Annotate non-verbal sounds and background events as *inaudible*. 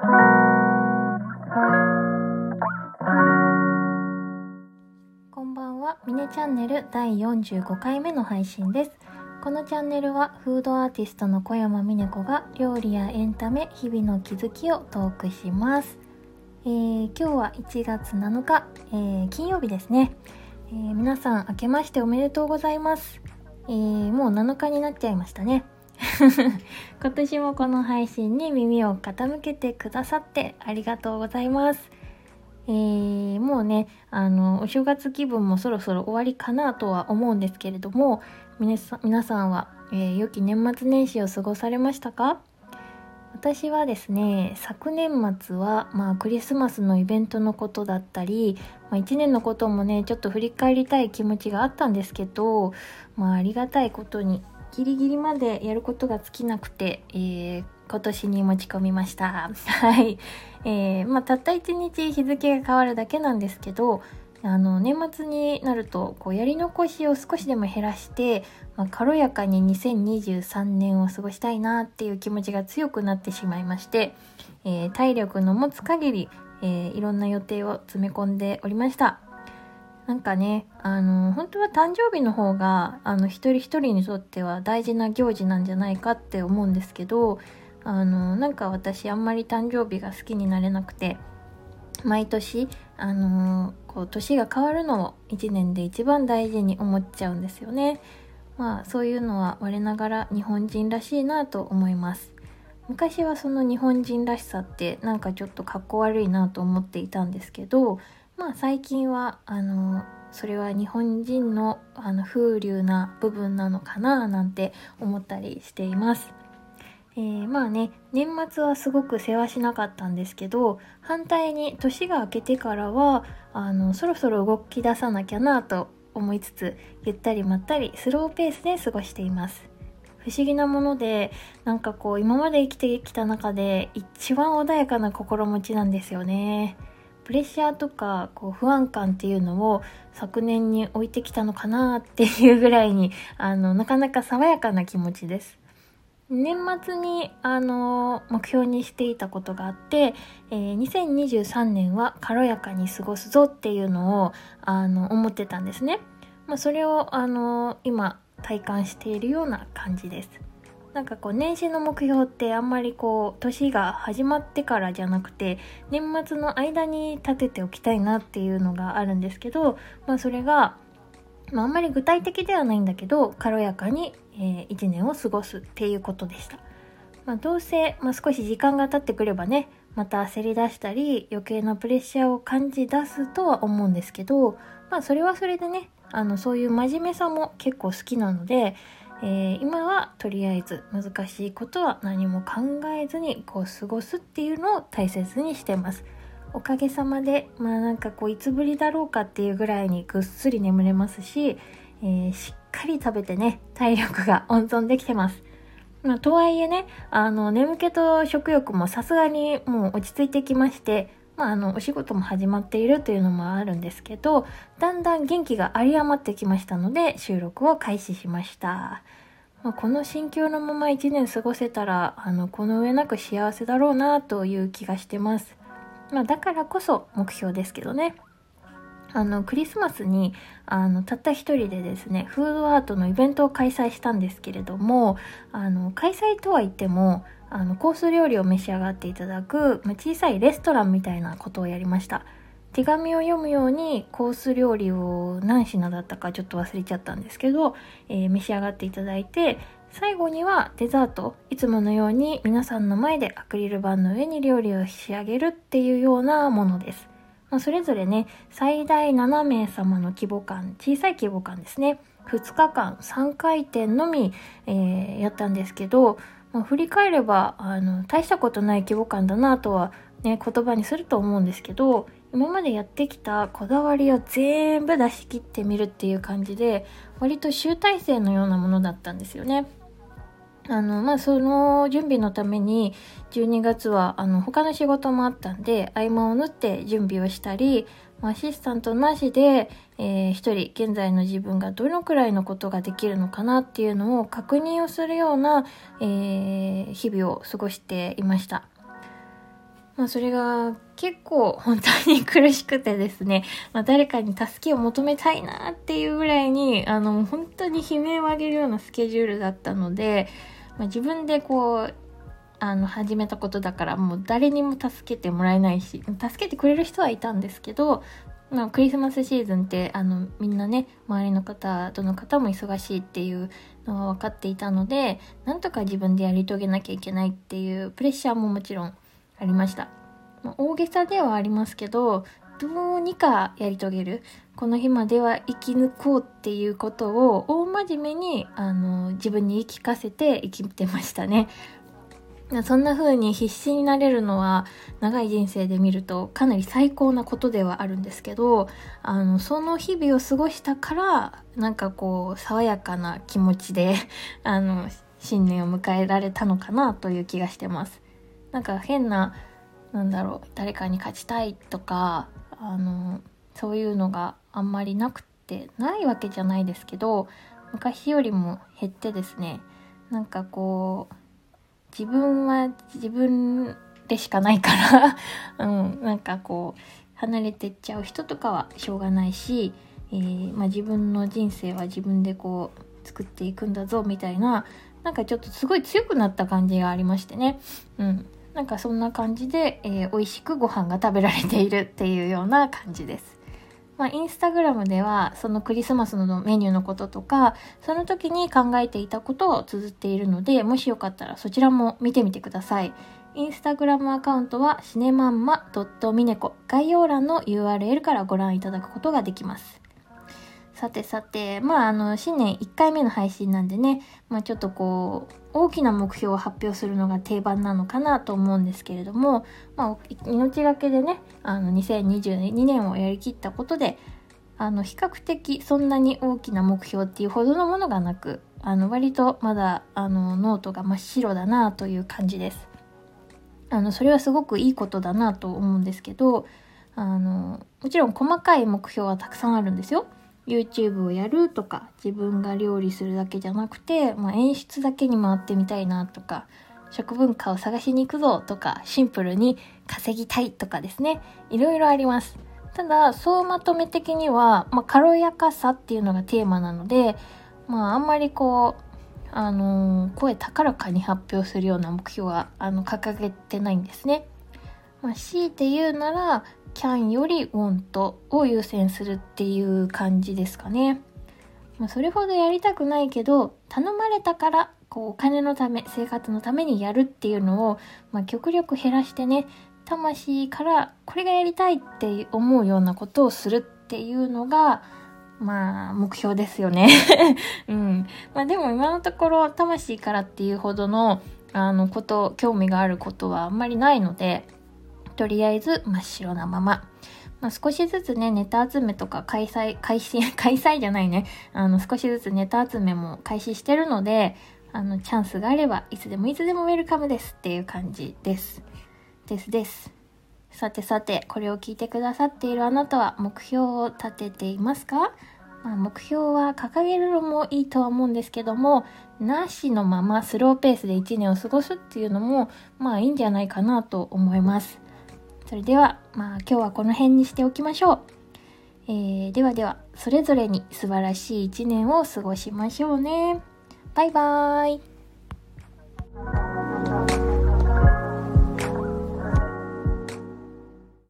こんばんは、ミネチャンネル第45回目の配信です。このチャンネルはフードアーティストの小山美音子が料理やエンタメ、日々の気づきをトークします。えー今日は1月7日、えー金曜日ですね、えー皆さん明けましておめでとうございます。えーもう7日になっちゃいましたね。*laughs* 今年もこの配信に耳を傾けてくださってありがとうございます。えーもうね、あの、お正月気分もそろそろ終わりかなとは思うんですけれども、皆さん皆さんは、えー良き年末年始を過ごされましたか？私はですね、昨年末は、まあ、クリスマスのイベントのことだったり、まあ、1年のこともね、ちょっと振り返りたい気持ちがあったんですけど、まあ、ありがたいことに、ギリギリまでやることが尽きなくて、えー今年に持ち込みました。*laughs* はい。えーまあ、たった1日日付が変わるだけなんですけど、あの、年末になると、こう、やり残しを少しでも減らして、まあ、軽やかに2023年を過ごしたいなっていう気持ちが強くなってしまいまして、えー体力の持つ限り、えーいろんな予定を詰め込んでおりました。なんかね、あの、本当は誕生日の方が、あの、一人一人にとっては大事な行事なんじゃないかって思うんですけど、あの、なんか私あんまり誕生日が好きになれなくて、毎年、あのこう、年が変わるのを一年で一番大事に思っちゃうんですよね。まあ、そういうのは我ながら日本人らしいなと思います。昔はその日本人らしさってなんかちょっとかっこ悪いなと思っていたんですけど、まあ最近は、あの、それは日本人のあの風流な部分なのかななんて思ったりしています。えーまあね年末はすごく世話しなかったんですけど反対に年が明けてからはあのそろそろ動き出さなきゃなと思いつつゆったりまったりスローペースで過ごしています不思議なものでなんかこう今まで生きてきた中で一番穏やかな心持ちなんですよねプレッシャーとかこう不安感っていうのを昨年に置いてきたのかなっていうぐらいにあのなかなか爽やかな気持ちです年末に、あの目標にしていたことがあって、えー2023年は軽やかに過ごすぞっていうのを、あの、思ってたんですね。まあ、それを、あの今、体感しているような感じです。なんかこう、年始の目標ってあんまりこう、年が始まってからじゃなくて、年末の間に立てておきたいなっていうのがあるんですけど、まあ、それが、まあ、あんまり具体的ではないんだけど軽やかに、え1年を過ごすっていうことでした、まあ、どうせ、まあ、少し時間が経ってくればねまた焦り出したり余計なプレッシャーを感じ出すとは思うんですけどまあそれはそれでねあのそういう真面目さも結構好きなので、えー今はとりあえず難しいことは何も考えずにこう過ごすっていうのを大切にしてますおかげさまでまあなんかこういつぶりだろうかっていうぐらいにぐっすり眠れますし、えーしっかり食べてね体力が温存できてます。*laughs* まあ、とはいえねあの眠気と食欲もさすがにもう落ち着いてきましてまあ、あのお仕事も始まっているというのもあるんですけどだんだん元気が有り余ってきましたので収録を開始しました。まあ、この心境のまま1年過ごせたらあのこの上なく幸せだろうなという気がしてます。まあ、だからこそ目標ですけどね。あの、クリスマスに、あの、たった一人でですね、フードアートのイベントを開催したんですけれども、あの、開催とは言っても、あの、コース料理を召し上がっていただく、ま小さいレストランみたいなことをやりました。手紙を読むようにコース料理を何品だったかちょっと忘れちゃったんですけど、えー召し上がっていただいて、最後にはデザート。いつものように皆さんの前でアクリル板の上に料理を仕上げるっていうようなものです、まあ、それぞれね最大7名様の規模感小さい規模感ですね。2日間3回転のみ、えーやったんですけど、まあ、振り返ればあの大したことない規模感だなとはね言葉にすると思うんですけど今までやってきたこだわりを全部出し切ってみるっていう感じで割と集大成のようなものだったんですよね。あの、まあ、その準備のために、12月は、あの、他の仕事もあったんで、合間を縫って準備をしたり、アシスタントなしで、えー一人、現在の自分がどのくらいのことができるのかなっていうのを確認をするような、えー日々を過ごしていました。まあ、それが結構本当に苦しくてですね、まあ、誰かに助けを求めたいなっていうぐらいに、あの、本当に悲鳴を上げるようなスケジュールだったので、まあ、自分でこう、あの、始めたことだからもう誰にも助けてもらえないし、助けてくれる人はいたんですけど、まあ、クリスマスシーズンってあのみんなね周りの方どの方も忙しいっていうのは分かっていたのでなんとか自分でやり遂げなきゃいけないっていうプレッシャーももちろんありました、ま、大げさではありますけどどうにかやり遂げる。この日までは生き抜こうっていうことを大真面目にあの自分に言い聞かせて生きてましたね。そんな風に必死になれるのは長い人生で見るとかなり最高なことではあるんですけどあのその日々を過ごしたからなんかこう爽やかな気持ちであの新年を迎えられたのかなという気がしてます。なんか変ななんだろう誰かに勝ちたいとかあのそういうのがあんまりなくてないわけじゃないですけど昔よりも減ってですねなんかこう自分は自分でしかないから *laughs* うんなんかこう離れてっちゃう人とかはしょうがないし、えー、まあ、自分の人生は自分でこう作っていくんだぞみたいななんかちょっとすごい強くなった感じがありましてね。うん。なんかそんな感じで、えー、美味しくご飯が食べられているっていうような感じですまあ、インスタグラムではそのクリスマスのメニューのこととか、その時に考えていたことを綴っているので、もしよかったらそちらも見てみてください。インスタグラムアカウントはシネマンマ .mineco 概要欄の URL からご覧いただくことができます。さてさて、まあ、あの、新年1回目の配信なんでね、まあ、ちょっとこう、大きな目標を発表するのが定番なのかなと思うんですけれども、まあ、命がけでね、あの、2022年をやりきったことで、あの、比較的そんなに大きな目標っていうほどのものがなく、あの、割とまだ、あの、ノートが真っ白だなという感じです。あの、それはすごくいいことだなと思うんですけど、あの、もちろん細かい目標はたくさんあるんですよ。YouTube をやるとか自分が料理するだけじゃなくて、まあ、演出だけに回ってみたいなとか食文化を探しに行くぞとかシンプルに稼ぎたいとかですね。いろいろあります。ただ総まとめ的には、まあ、軽やかさっていうのがテーマなのでまああんまりこうあのー、声高らかに発表するような目標はあの掲げてないんですね、まあ、強いて言うなら can より want を優先するっていう感じですかね。まあ、それほどやりたくないけど、頼まれたから、こう、お金のため、生活のためにやるっていうのを、まあ、極力減らしてね、魂からこれがやりたいって思うようなことをするっていうのが、まあ、目標ですよね。*laughs* うん。まあでも今のところ、魂からっていうほどの、あの、こと、興味があることはあんまりないので、とりあえず真っ白なまま。まあ、少しずつね、ネタ集めとか開催、開始、*laughs* 開催じゃないね。あの、少しずつネタ集めも開始してるので、あの、チャンスがあれば、いつでもいつでもウェルカムですっていう感じです。ですです。さてさて、これを聞いてくださっているあなたは目標を立てていますか？まあ、目標は掲げるのもいいとは思うんですけども、なしのままスローペースで1年を過ごすっていうのも、まあいいんじゃないかなと思います。それでは、まあ今日はこの辺にしておきましょう。えー、ではでは、それぞれに素晴らしい一年を過ごしましょうね。バイバーイ。